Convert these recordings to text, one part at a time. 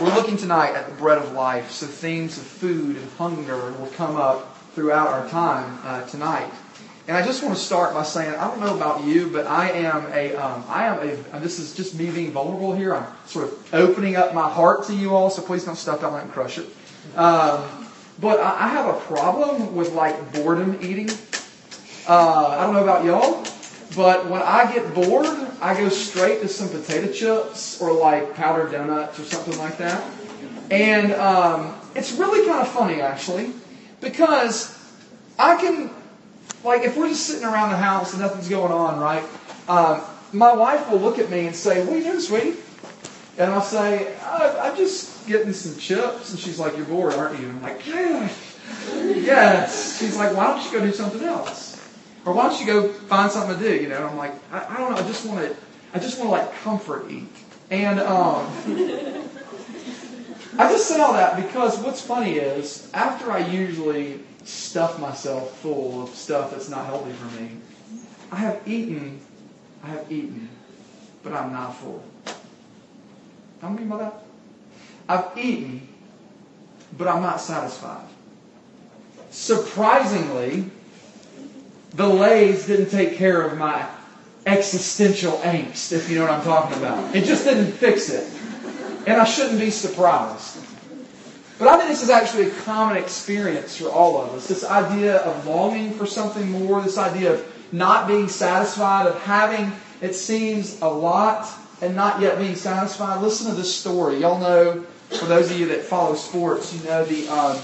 We're looking tonight at the bread of life, so themes of food and hunger will come up throughout our time uh, tonight. And I just want to start by saying, I don't know about you, but I am a, um, I am a, this is just me being vulnerable here. I'm sort of opening up my heart to you all, so please don't stuff out and crush it. Um, but I, I have a problem with like boredom eating. Uh, I don't know about y'all, but when I get bored, I go straight to some potato chips or like powdered donuts or something like that. And um, it's really kind of funny actually, because I can, like, if we're just sitting around the house and nothing's going on, right? Um, my wife will look at me and say, "What are you doing, sweetie?" And I'll say, "I'm just getting some chips." And she's like, "You're bored, aren't you?" I'm like, "Yes, yes." She's like, "Why don't you go do something else?" Or why don't you go find something to do? You know, and I'm like, I, I don't know. I just want to, I just want to like comfort eat. And um, I just say all that because what's funny is after I usually stuff myself full of stuff that's not healthy for me, I have eaten, I have eaten, but I'm not full. How mean by that? I've eaten, but I'm not satisfied. Surprisingly, the Lays didn't take care of my existential angst, if you know what I'm talking about. It just didn't fix it. And I shouldn't be surprised. But I think this is actually a common experience for all of us. This idea of longing for something more, this idea of not being satisfied, of having, it seems, a lot and not yet being satisfied. Listen to this story. Y'all know, for those of you that follow sports, you know the, um,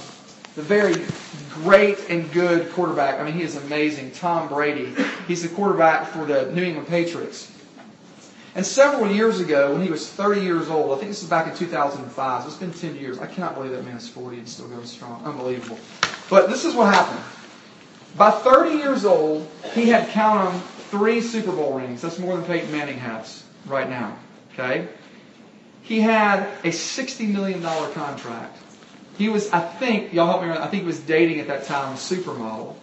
the very great and good quarterback. I mean, he is amazing. Tom Brady. He's the quarterback for the New England Patriots. And several years ago, when he was 30 years old, I think this is back in 2005, so it's been 10 years. I cannot believe that man is 40 and still going strong. Unbelievable. But this is what happened. By 30 years old, he had count on three Super Bowl rings. That's more than Peyton Manning has right now. Okay? He had a $60 million contract. He was, I think, y'all help me I think he was dating at that time a supermodel.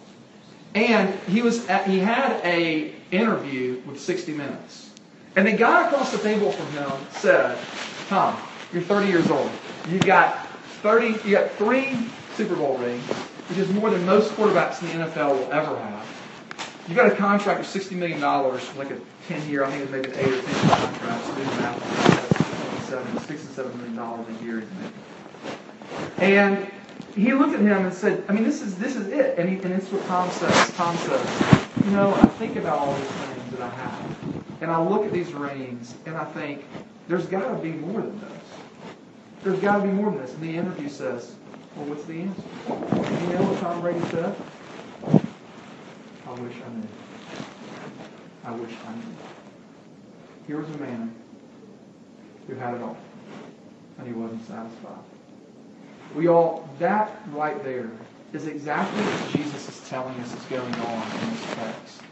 And he was at, he had a interview with 60 Minutes. And the guy across the table from him said, Tom, you're 30 years old. You've got 30, you got three Super Bowl rings, which is more than most quarterbacks in the NFL will ever have. You got a contract of $60 million, for like a 10 year, I think it was maybe an 8 or 10 year contract. So do the math. Six and seven million dollars a year he's making. And he looked at him and said, I mean, this is this is it. And, he, and it's what Tom says. Tom says, you know, I think about all these things that I have. And I look at these rings and I think, there's got to be more than this. There's got to be more than this. And the interview says, well, what's the answer? You know what Tom Brady said? I wish I knew. I wish I knew. Here was a man who had it all, and he wasn't satisfied. We all, that right there is exactly what Jesus is telling us is going on in this text.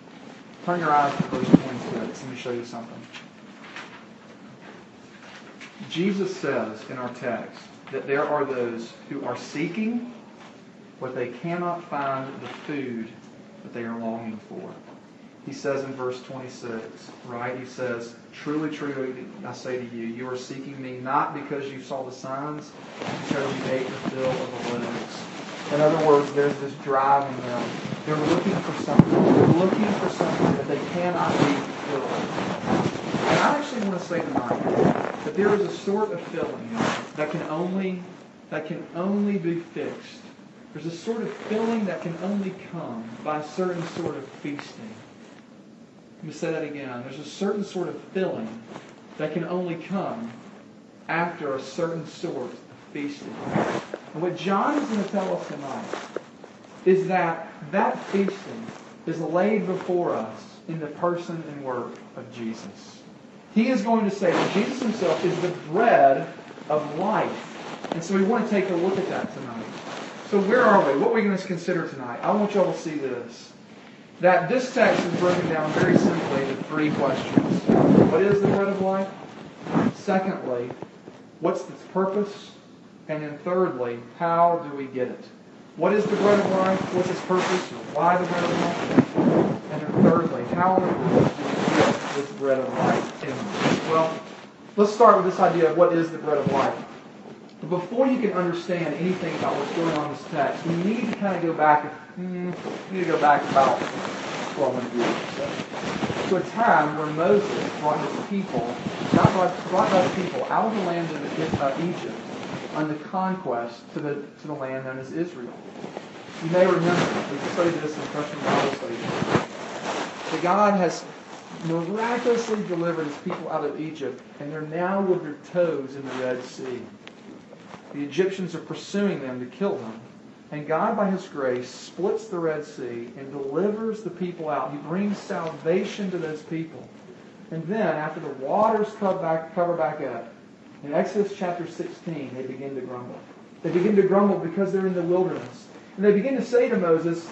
Turn your eyes to verse 26. Let me show you something. Jesus says in our text that there are those who are seeking, but they cannot find the food that they are longing for. He says in verse 26, right? He says, Truly, truly, I say to you, you are seeking me not because you saw the signs, because you ate the fill of the loaves. In other words, there's this drive in them. They're looking for something. They're looking for something that they cannot be filled. And I actually want to say tonight that there is a sort of filling that can only that can only be fixed. There's a sort of filling that can only come by a certain sort of feasting. Let me say that again. There's a certain sort of filling that can only come after a certain sort of feasting. And what John is going to tell us tonight is that that feasting is laid before us in the person and work of Jesus. He is going to say that Jesus himself is the bread of life. And so we want to take a look at that tonight. So where are we? What are we going to consider tonight? I want you all to see this that this text is broken down very simply into three questions. What is the bread of life? Secondly, what's its purpose? And then thirdly, how do we get it? What is the bread of life? What's its purpose? Why the bread of life? And then thirdly, how do we get this bread of life in Well, let's start with this idea of what is the bread of life. Before you can understand anything about what's going on in this text, we need to kind of go back. Mm, you need to go back about 1,200 years or so, to a time where Moses brought his people, not brought, brought people out of the land of Egypt on the conquest to the to the land known as Israel. You may remember we studied this in freshman Bible study. That God has miraculously delivered his people out of Egypt, and they're now with their toes in the Red Sea. The Egyptians are pursuing them to kill them. And God, by His grace, splits the Red Sea and delivers the people out. He brings salvation to those people. And then, after the waters cover back, cover back up, in Exodus chapter 16, they begin to grumble. They begin to grumble because they're in the wilderness. And they begin to say to Moses,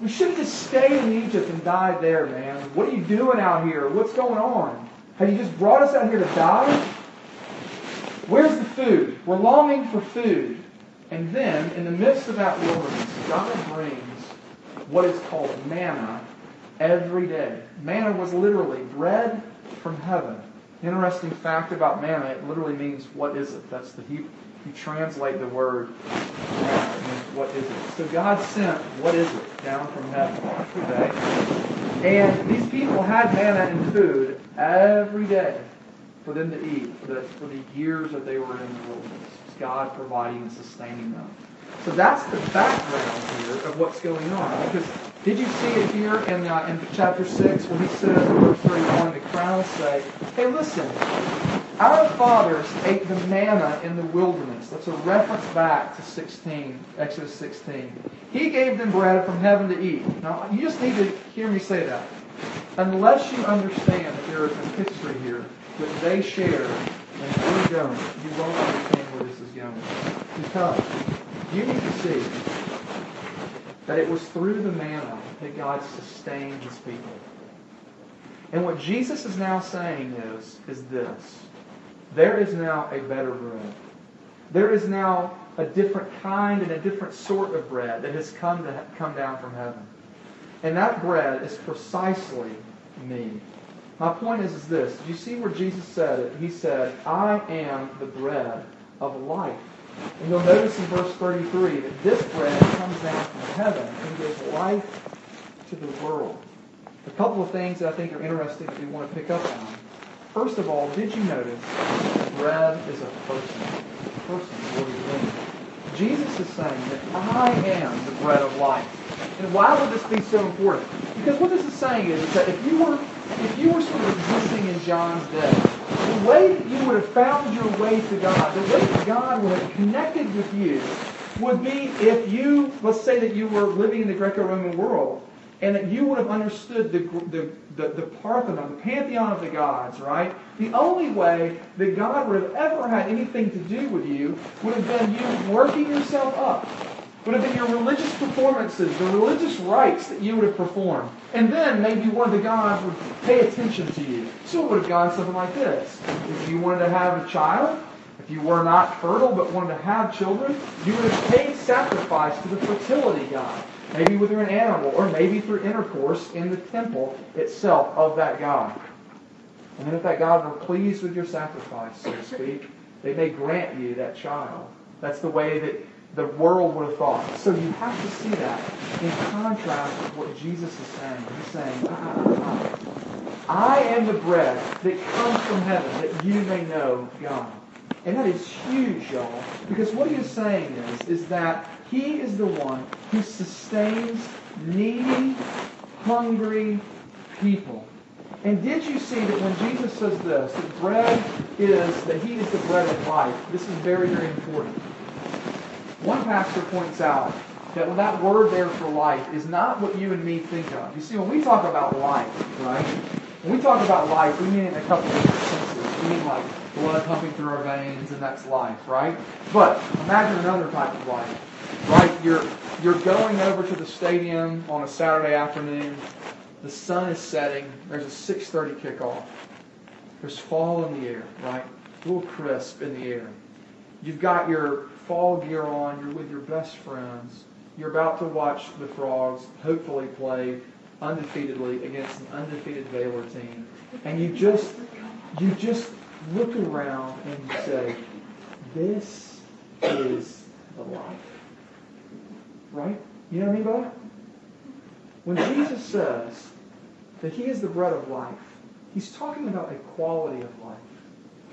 We should have just stayed in Egypt and died there, man. What are you doing out here? What's going on? Have you just brought us out here to die? Where's the food? We're longing for food. And then, in the midst of that wilderness, God brings what is called manna every day. Manna was literally bread from heaven. Interesting fact about manna, it literally means what is it? That's the Hebrew. You translate the word what is it. So God sent what is it down from heaven every day. And these people had manna and food every day for them to eat for the, for the years that they were in the wilderness. God providing and sustaining them. So that's the background here of what's going on. Because did you see it here in, uh, in chapter 6 when he says in verse 31, the crown say, Hey, listen, our fathers ate the manna in the wilderness. That's a reference back to 16, Exodus 16. He gave them bread from heaven to eat. Now, you just need to hear me say that. Unless you understand that there is a history here that they share and we don't, you won't understand where this is going. Because you need to see that it was through the manna that God sustained his people. And what Jesus is now saying is, is this. There is now a better bread. There is now a different kind and a different sort of bread that has come to come down from heaven. And that bread is precisely me. My point is, is this. Do you see where Jesus said it? He said, I am the bread of life. And you'll notice in verse 33 that this bread comes down from heaven and gives life to the world. A couple of things that I think are interesting that we want to pick up on. First of all, did you notice bread is a person? A person. Jesus is saying that I am the bread of life. And why would this be so important? Because what this is saying is, is that if you were if you were sort of existing in John's day, the way that you would have found your way to God, the way that God would have connected with you, would be if you, let's say that you were living in the Greco-Roman world, and that you would have understood the, the, the, the Parthenon, the pantheon of the gods, right? The only way that God would have ever had anything to do with you would have been you working yourself up would have been your religious performances, the religious rites that you would have performed. And then maybe one of the gods would pay attention to you. So it would have gone something like this. If you wanted to have a child, if you were not fertile but wanted to have children, you would have paid sacrifice to the fertility god. Maybe with an animal, or maybe through intercourse in the temple itself of that god. And then if that god were pleased with your sacrifice, so to speak, they may grant you that child. That's the way that the world would have thought. So you have to see that in contrast with what Jesus is saying. He's saying, ah, ah, ah, ah, I am the bread that comes from heaven that you may know God. And that is huge, y'all, because what he is saying is, is that he is the one who sustains needy, hungry people. And did you see that when Jesus says this, that bread is, that he is the bread of life, this is very, very important. One pastor points out that that word there for life is not what you and me think of. You see, when we talk about life, right? When we talk about life, we mean it in a couple of different senses. We mean like blood pumping through our veins, and that's life, right? But imagine another type of life, right? You're you're going over to the stadium on a Saturday afternoon. The sun is setting. There's a 6:30 kickoff. There's fall in the air, right? A little crisp in the air. You've got your fall gear on, you're with your best friends, you're about to watch the Frogs hopefully play undefeatedly against an undefeated Baylor team, and you just you just look around and you say, "This is the life. Right? You know what I mean by that? When Jesus says that he is the bread of life, he's talking about a quality of life.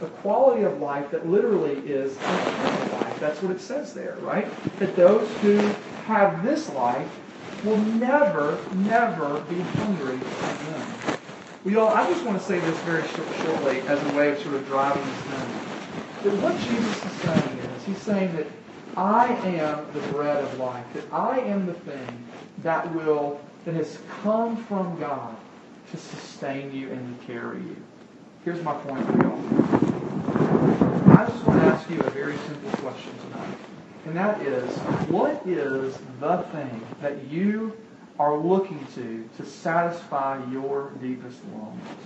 A quality of life that literally is eternal life. That's what it says there, right? That those who have this life will never, never be hungry again. We all, I just want to say this very short, shortly as a way of sort of driving this home. That what Jesus is saying is, he's saying that I am the bread of life, that I am the thing that will, that has come from God to sustain you and to carry you. Here's my point for y'all. I just want to ask you a very simple question tonight. And that is, what is the thing that you are looking to to satisfy your deepest longings?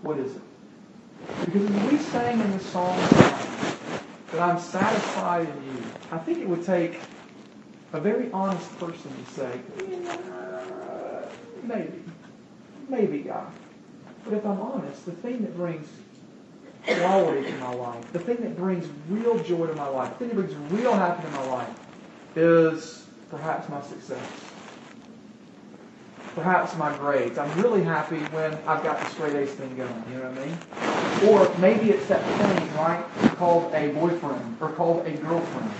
What is it? Because as we sang in the song that I'm satisfied in you, I think it would take a very honest person to say, maybe, maybe God. But if I'm honest, the thing that brings quality to my life, the thing that brings real joy to my life, the thing that brings real happiness in my life is perhaps my success. Perhaps my grades. I'm really happy when I've got the straight A's thing going, you know what I mean? Or maybe it's that thing, right, called a boyfriend or called a girlfriend.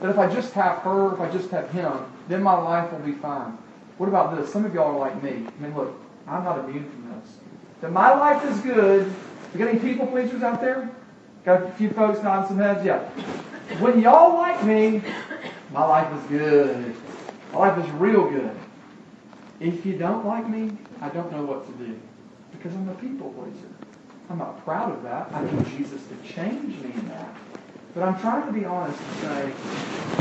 That if I just have her, if I just have him, then my life will be fine. What about this? Some of y'all are like me. I mean, look, I'm not immune from this. That my life is good. We got any people pleasers out there? Got a few folks nodding some heads? Yeah. When y'all like me, my life is good. My life is real good. If you don't like me, I don't know what to do. Because I'm a people pleaser. I'm not proud of that. I need Jesus to change me in that. But I'm trying to be honest and say,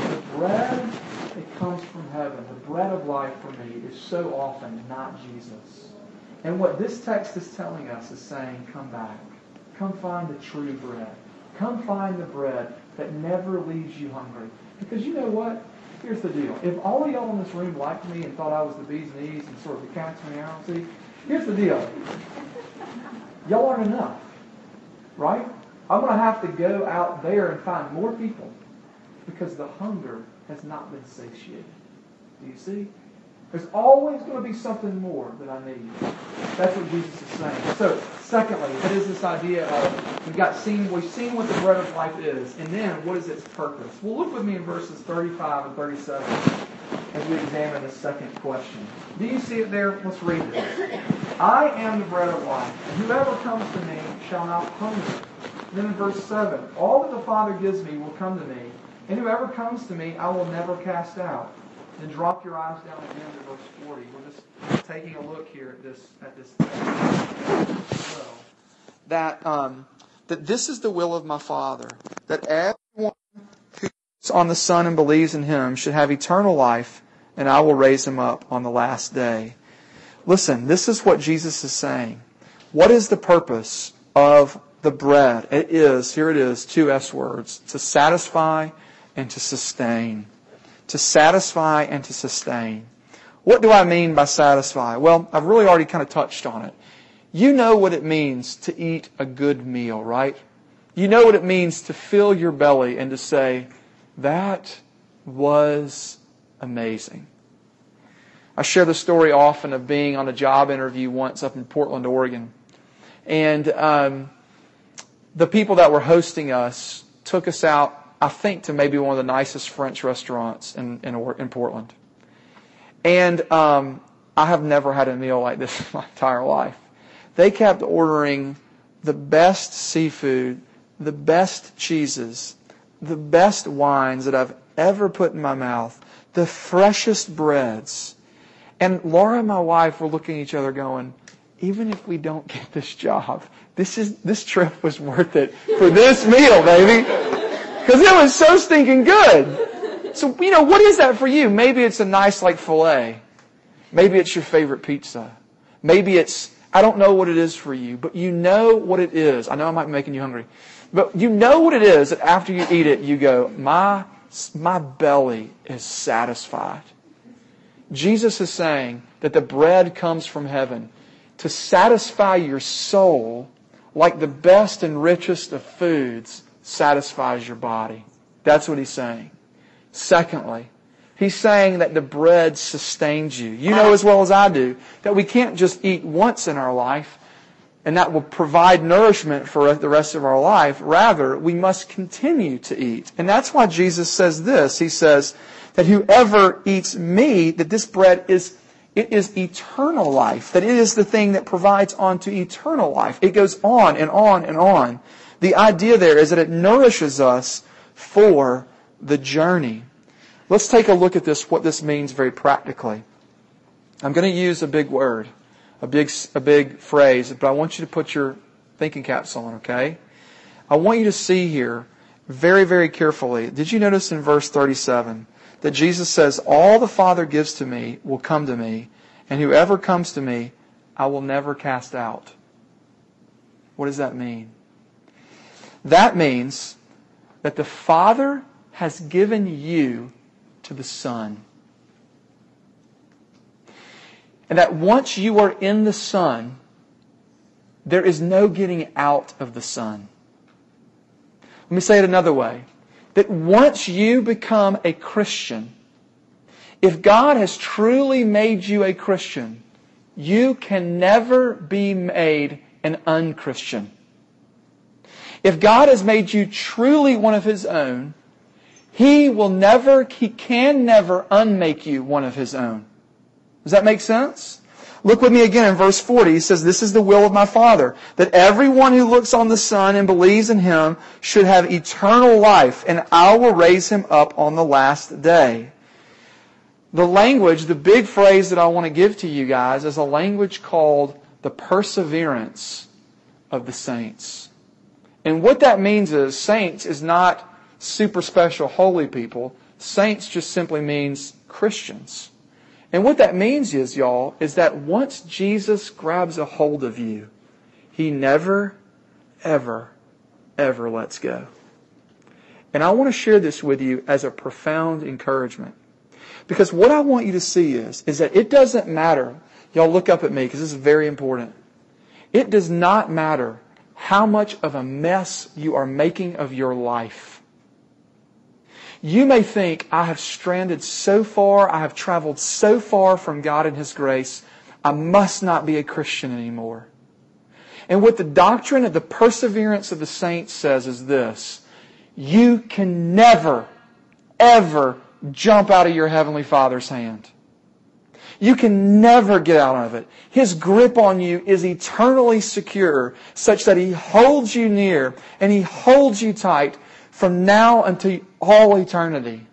the bread that comes from heaven, the bread of life for me, is so often not Jesus. And what this text is telling us is saying, come back. Come find the true bread. Come find the bread that never leaves you hungry. Because you know what? Here's the deal. If all of y'all in this room liked me and thought I was the bee's knees and sort of the cat's meow, see, here's the deal. Y'all aren't enough. Right? I'm going to have to go out there and find more people because the hunger has not been satiated. Do you see? There's always going to be something more that I need. That's what Jesus is saying. So, secondly, what is this idea of we've got seen we've seen what the bread of life is, and then what is its purpose? Well, look with me in verses 35 and 37 as we examine the second question. Do you see it there? Let's read this. I am the bread of life, whoever comes to me shall not hunger. Then in verse 7, all that the Father gives me will come to me, and whoever comes to me I will never cast out. Then drop your eyes down again to verse 40. We're just taking a look here at this at this well, that um, that this is the will of my Father, that everyone who is on the Son and believes in him should have eternal life, and I will raise him up on the last day. Listen, this is what Jesus is saying. What is the purpose of the bread? It is, here it is, two S words, to satisfy and to sustain to satisfy and to sustain. What do I mean by satisfy? Well, I've really already kind of touched on it. You know what it means to eat a good meal, right? You know what it means to fill your belly and to say, that was amazing. I share the story often of being on a job interview once up in Portland, Oregon. And um, the people that were hosting us took us out I think, to maybe one of the nicest French restaurants in, in, in Portland. And um, I have never had a meal like this in my entire life. They kept ordering the best seafood, the best cheeses, the best wines that I've ever put in my mouth, the freshest breads. And Laura and my wife were looking at each other going, even if we don't get this job, this is this trip was worth it for this meal, baby. Because it was so stinking good. So, you know, what is that for you? Maybe it's a nice, like, filet. Maybe it's your favorite pizza. Maybe it's, I don't know what it is for you, but you know what it is. I know I might be making you hungry. But you know what it is that after you eat it, you go, my, my belly is satisfied. Jesus is saying that the bread comes from heaven to satisfy your soul like the best and richest of foods satisfies your body. That's what he's saying. Secondly, he's saying that the bread sustains you. You know as well as I do that we can't just eat once in our life and that will provide nourishment for the rest of our life. Rather, we must continue to eat. And that's why Jesus says this. He says that whoever eats me, that this bread is it is eternal life, that it is the thing that provides onto eternal life. It goes on and on and on. The idea there is that it nourishes us for the journey. Let's take a look at this, what this means very practically. I'm going to use a big word, a big, a big phrase, but I want you to put your thinking caps on, okay? I want you to see here very, very carefully. Did you notice in verse 37 that Jesus says, All the Father gives to me will come to me, and whoever comes to me, I will never cast out. What does that mean? That means that the Father has given you to the Son. And that once you are in the Son, there is no getting out of the Son. Let me say it another way that once you become a Christian, if God has truly made you a Christian, you can never be made an unchristian. If God has made you truly one of His own, He will never, He can never unmake you one of His own. Does that make sense? Look with me again in verse 40. He says, This is the will of my Father, that everyone who looks on the Son and believes in him should have eternal life, and I will raise him up on the last day. The language, the big phrase that I want to give to you guys is a language called the perseverance of the saints. And what that means is saints is not super special holy people. Saints just simply means Christians. And what that means is, y'all, is that once Jesus grabs a hold of you, he never, ever, ever lets go. And I want to share this with you as a profound encouragement. Because what I want you to see is, is that it doesn't matter. Y'all look up at me because this is very important. It does not matter how much of a mess you are making of your life. You may think, I have stranded so far, I have traveled so far from God and His grace, I must not be a Christian anymore. And what the doctrine of the perseverance of the saints says is this you can never, ever jump out of your Heavenly Father's hand. You can never get out of it. His grip on you is eternally secure, such that He holds you near and He holds you tight from now until all eternity.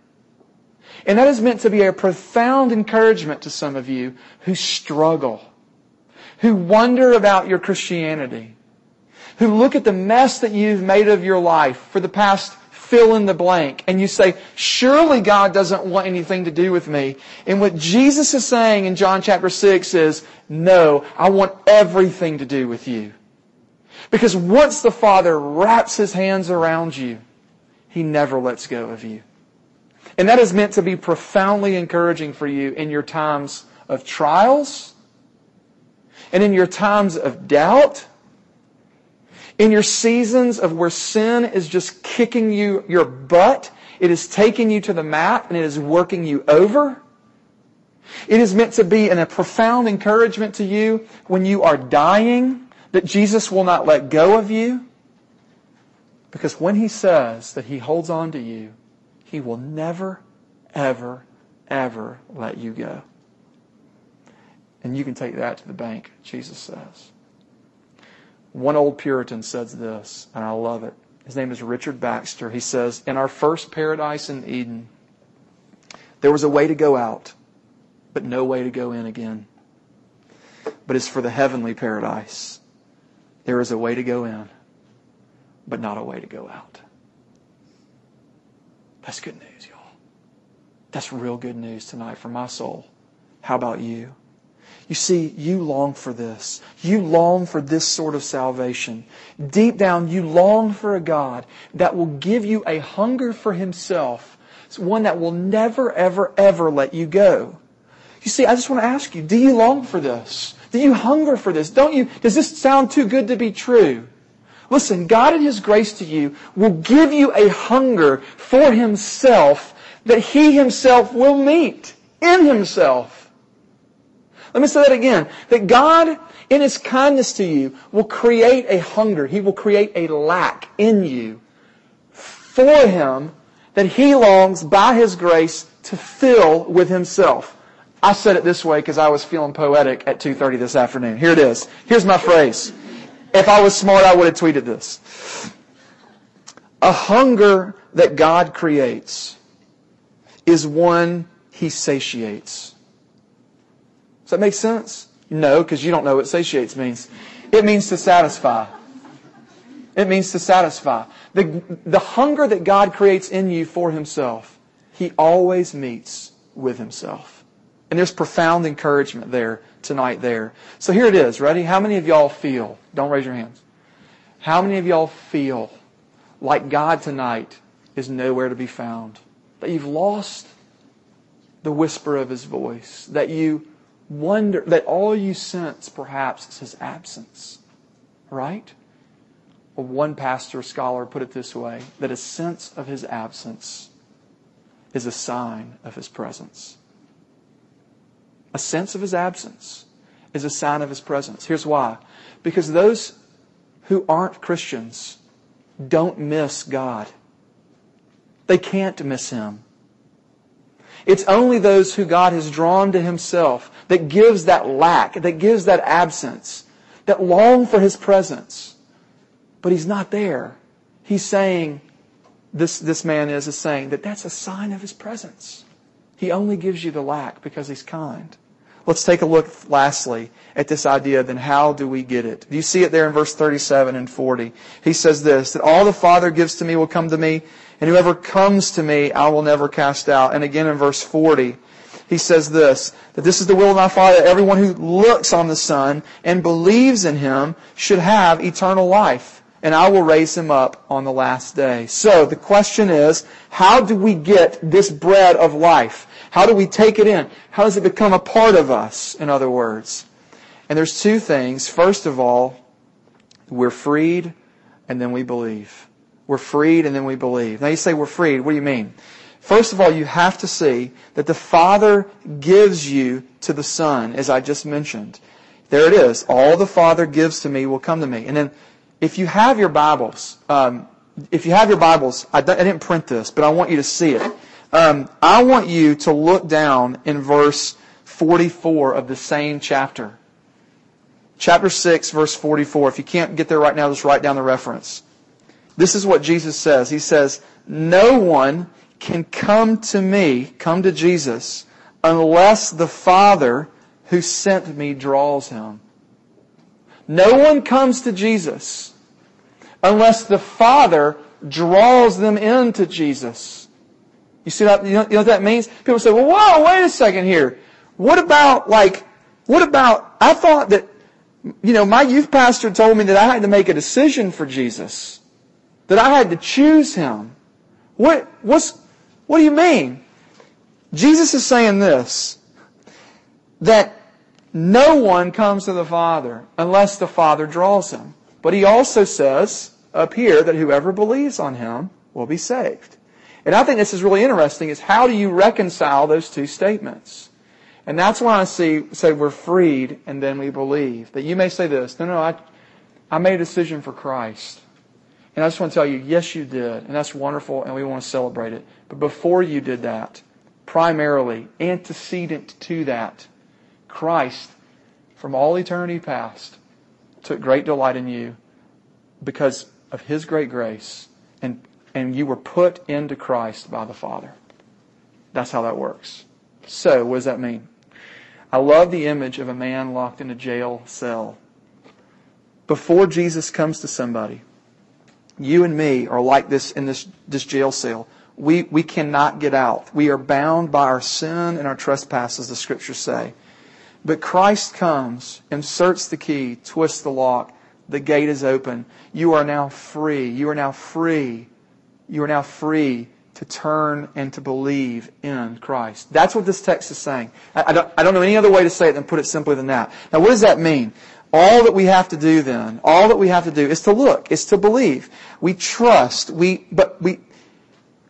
And that is meant to be a profound encouragement to some of you who struggle, who wonder about your Christianity, who look at the mess that you've made of your life for the past fill in the blank, and you say, surely God doesn't want anything to do with me. And what Jesus is saying in John chapter 6 is, no, I want everything to do with you. Because once the Father wraps His hands around you, he never lets go of you. And that is meant to be profoundly encouraging for you in your times of trials and in your times of doubt, in your seasons of where sin is just kicking you your butt. It is taking you to the mat and it is working you over. It is meant to be in a profound encouragement to you when you are dying that Jesus will not let go of you. Because when he says that he holds on to you, he will never, ever, ever let you go. And you can take that to the bank, Jesus says. One old Puritan says this, and I love it. His name is Richard Baxter. He says, In our first paradise in Eden, there was a way to go out, but no way to go in again. But as for the heavenly paradise, there is a way to go in, but not a way to go out. That's good news, y'all. That's real good news tonight for my soul. How about you? You see, you long for this. You long for this sort of salvation. Deep down, you long for a God that will give you a hunger for Himself. One that will never, ever, ever let you go. You see, I just want to ask you, do you long for this? Do you hunger for this? Don't you, does this sound too good to be true? Listen, God in His grace to you will give you a hunger for Himself that He Himself will meet in Himself. Let me say that again. That God, in His kindness to you, will create a hunger. He will create a lack in you for Him that He longs by His grace to fill with Himself. I said it this way because I was feeling poetic at 2.30 this afternoon. Here it is. Here's my phrase. If I was smart, I would have tweeted this. A hunger that God creates is one he satiates. Does that make sense? No, because you don't know what satiates means. It means to satisfy. It means to satisfy. The, the hunger that God creates in you for himself, he always meets with himself. And there's profound encouragement there tonight there. So here it is. Ready? How many of y'all feel? Don't raise your hands. How many of y'all feel like God tonight is nowhere to be found? That you've lost the whisper of his voice. That you wonder, that all you sense perhaps is his absence. Right? One pastor scholar put it this way that a sense of his absence is a sign of his presence. A sense of his absence is a sign of his presence. Here's why. Because those who aren't Christians don't miss God. They can't miss him. It's only those who God has drawn to himself that gives that lack, that gives that absence, that long for his presence. But he's not there. He's saying, this, this man is, is saying that that's a sign of his presence. He only gives you the lack because he's kind. Let's take a look lastly at this idea, then how do we get it? Do you see it there in verse 37 and 40? He says this, that all the Father gives to me will come to me, and whoever comes to me I will never cast out. And again in verse 40, he says this, that this is the will of my Father, that everyone who looks on the Son and believes in him should have eternal life. And I will raise him up on the last day. So the question is, how do we get this bread of life? How do we take it in? How does it become a part of us, in other words? And there's two things. First of all, we're freed and then we believe. We're freed and then we believe. Now you say we're freed. What do you mean? First of all, you have to see that the Father gives you to the Son, as I just mentioned. There it is. All the Father gives to me will come to me. And then if you have your Bibles, um, if you have your Bibles, I, didn't print this, but I want you to see it. Um, I want you to look down in verse 44 of the same chapter. Chapter 6, verse 44. If you can't get there right now, just write down the reference. This is what Jesus says. He says, No one can come to me, come to Jesus, unless the Father who sent me draws him. No one comes to Jesus unless the Father draws them into Jesus. You see that? You know, you know what that means? People say, well, whoa, wait a second here. What about, like, what about, I thought that you know, my youth pastor told me that I had to make a decision for Jesus. That I had to choose him. What, what's, what do you mean? Jesus is saying this, that no one comes to the Father unless the Father draws him. But he also says up here that whoever believes on him will be saved. And I think this is really interesting is how do you reconcile those two statements? And that's why I see, say we're freed and then we believe. That you may say this, no, no, I, I made a decision for Christ. And I just want to tell you, yes, you did. And that's wonderful and we want to celebrate it. But before you did that, primarily, antecedent to that, Christ, from all eternity past, took great delight in you because of His great grace. And, and you were put into Christ by the Father. That's how that works. So, what does that mean? I love the image of a man locked in a jail cell. Before Jesus comes to somebody, you and me are like this in this, this jail cell. We, we cannot get out. We are bound by our sin and our trespasses, the scriptures say. But Christ comes, inserts the key, twists the lock, the gate is open. You are now free. You are now free. You are now free to turn and to believe in Christ. That's what this text is saying. I, I, don't, I don't know any other way to say it than put it simply than that. Now, what does that mean? All that we have to do then, all that we have to do is to look, is to believe. We trust, we, but we,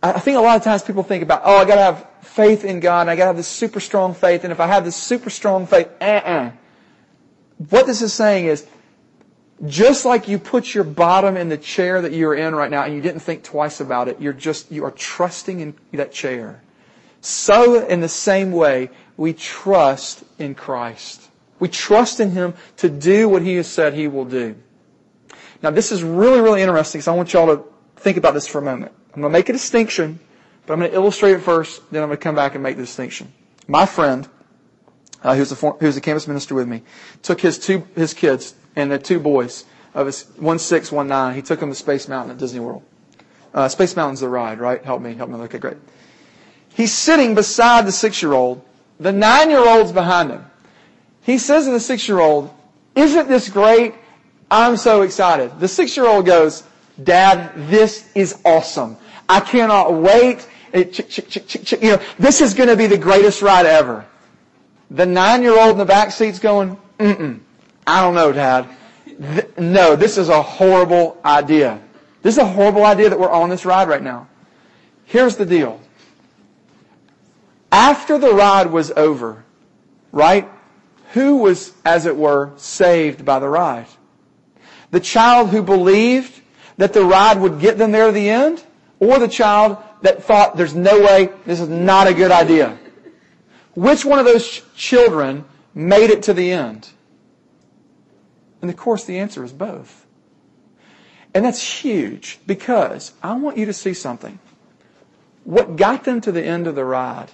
I think a lot of times people think about, oh, I gotta have faith in God, and I gotta have this super strong faith, and if I have this super strong faith, uh-uh. What this is saying is, just like you put your bottom in the chair that you're in right now and you didn't think twice about it, you're just, you are trusting in that chair. So in the same way, we trust in Christ. We trust in Him to do what He has said He will do. Now this is really, really interesting, so I want y'all to think about this for a moment. I'm going to make a distinction, but I'm going to illustrate it first, then I'm going to come back and make the distinction. My friend, uh, who's, a, who's a campus minister with me, took his two, his kids and the two boys of his, one six, one nine, he took them to Space Mountain at Disney World. Uh, Space Mountain's the ride, right? Help me, help me. Okay, great. He's sitting beside the six-year-old. The nine-year-old's behind him. He says to the six-year-old, isn't this great? I'm so excited. The six-year-old goes, Dad, this is awesome. I cannot wait. It, you know, this is going to be the greatest ride ever. The nine-year-old in the back seat's going, mm-mm. I don't know, Dad. Th- no, this is a horrible idea. This is a horrible idea that we're on this ride right now. Here's the deal. After the ride was over, right? Who was, as it were, saved by the ride? The child who believed that the ride would get them there to the end? Or the child that thought there's no way, this is not a good idea? Which one of those ch- children made it to the end? And of course the answer is both. And that's huge because I want you to see something. What got them to the end of the ride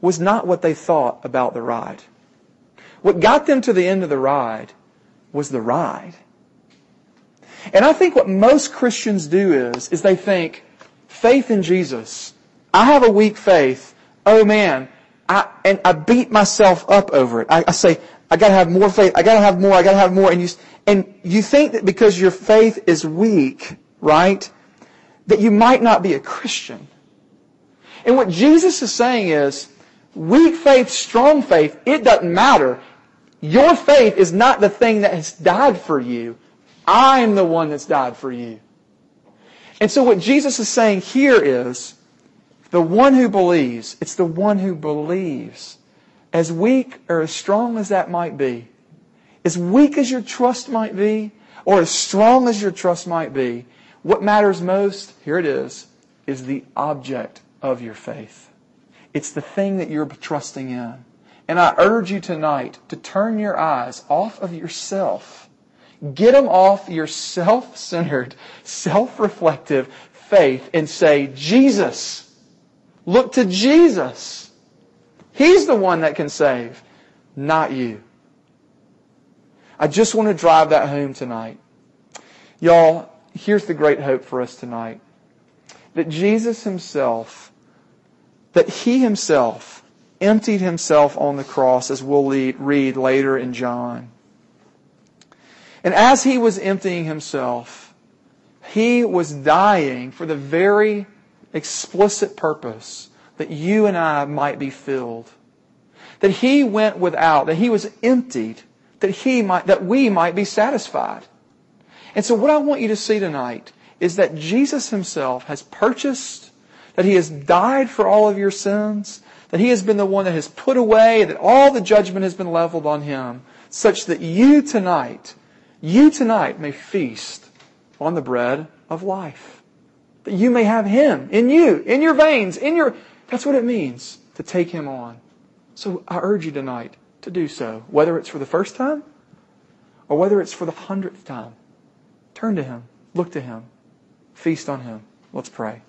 was not what they thought about the ride. What got them to the end of the ride was the ride. And I think what most Christians do is, is they think, faith in Jesus. I have a weak faith. Oh man, I, and I beat myself up over it. I, I say, I gotta have more faith. I gotta have more. I gotta have more. And you, and you think that because your faith is weak, right, that you might not be a Christian. And what Jesus is saying is, weak faith, strong faith, it doesn't matter. Your faith is not the thing that has died for you. I'm the one that's died for you. And so what Jesus is saying here is, the one who believes, it's the one who believes. As weak or as strong as that might be, as weak as your trust might be, or as strong as your trust might be, what matters most, here it is, is the object of your faith. It's the thing that you're trusting in. And I urge you tonight to turn your eyes off of yourself. Get them off your self-centered, self-reflective faith and say, Jesus. Look to Jesus. He's the one that can save, not you. I just want to drive that home tonight. Y'all, here's the great hope for us tonight. That Jesus himself, that he himself emptied himself on the cross as we'll read later in John. And as he was emptying himself, he was dying for the very explicit purpose that you and I might be filled. That he went without, that he was emptied, that he might, that we might be satisfied. And so what I want you to see tonight is that Jesus himself has purchased, that he has died for all of your sins, that he has been the one that has put away, that all the judgment has been leveled on him, such that you tonight you tonight may feast on the bread of life. That you may have Him in you, in your veins, in your, that's what it means to take Him on. So I urge you tonight to do so, whether it's for the first time or whether it's for the hundredth time. Turn to Him, look to Him, feast on Him. Let's pray.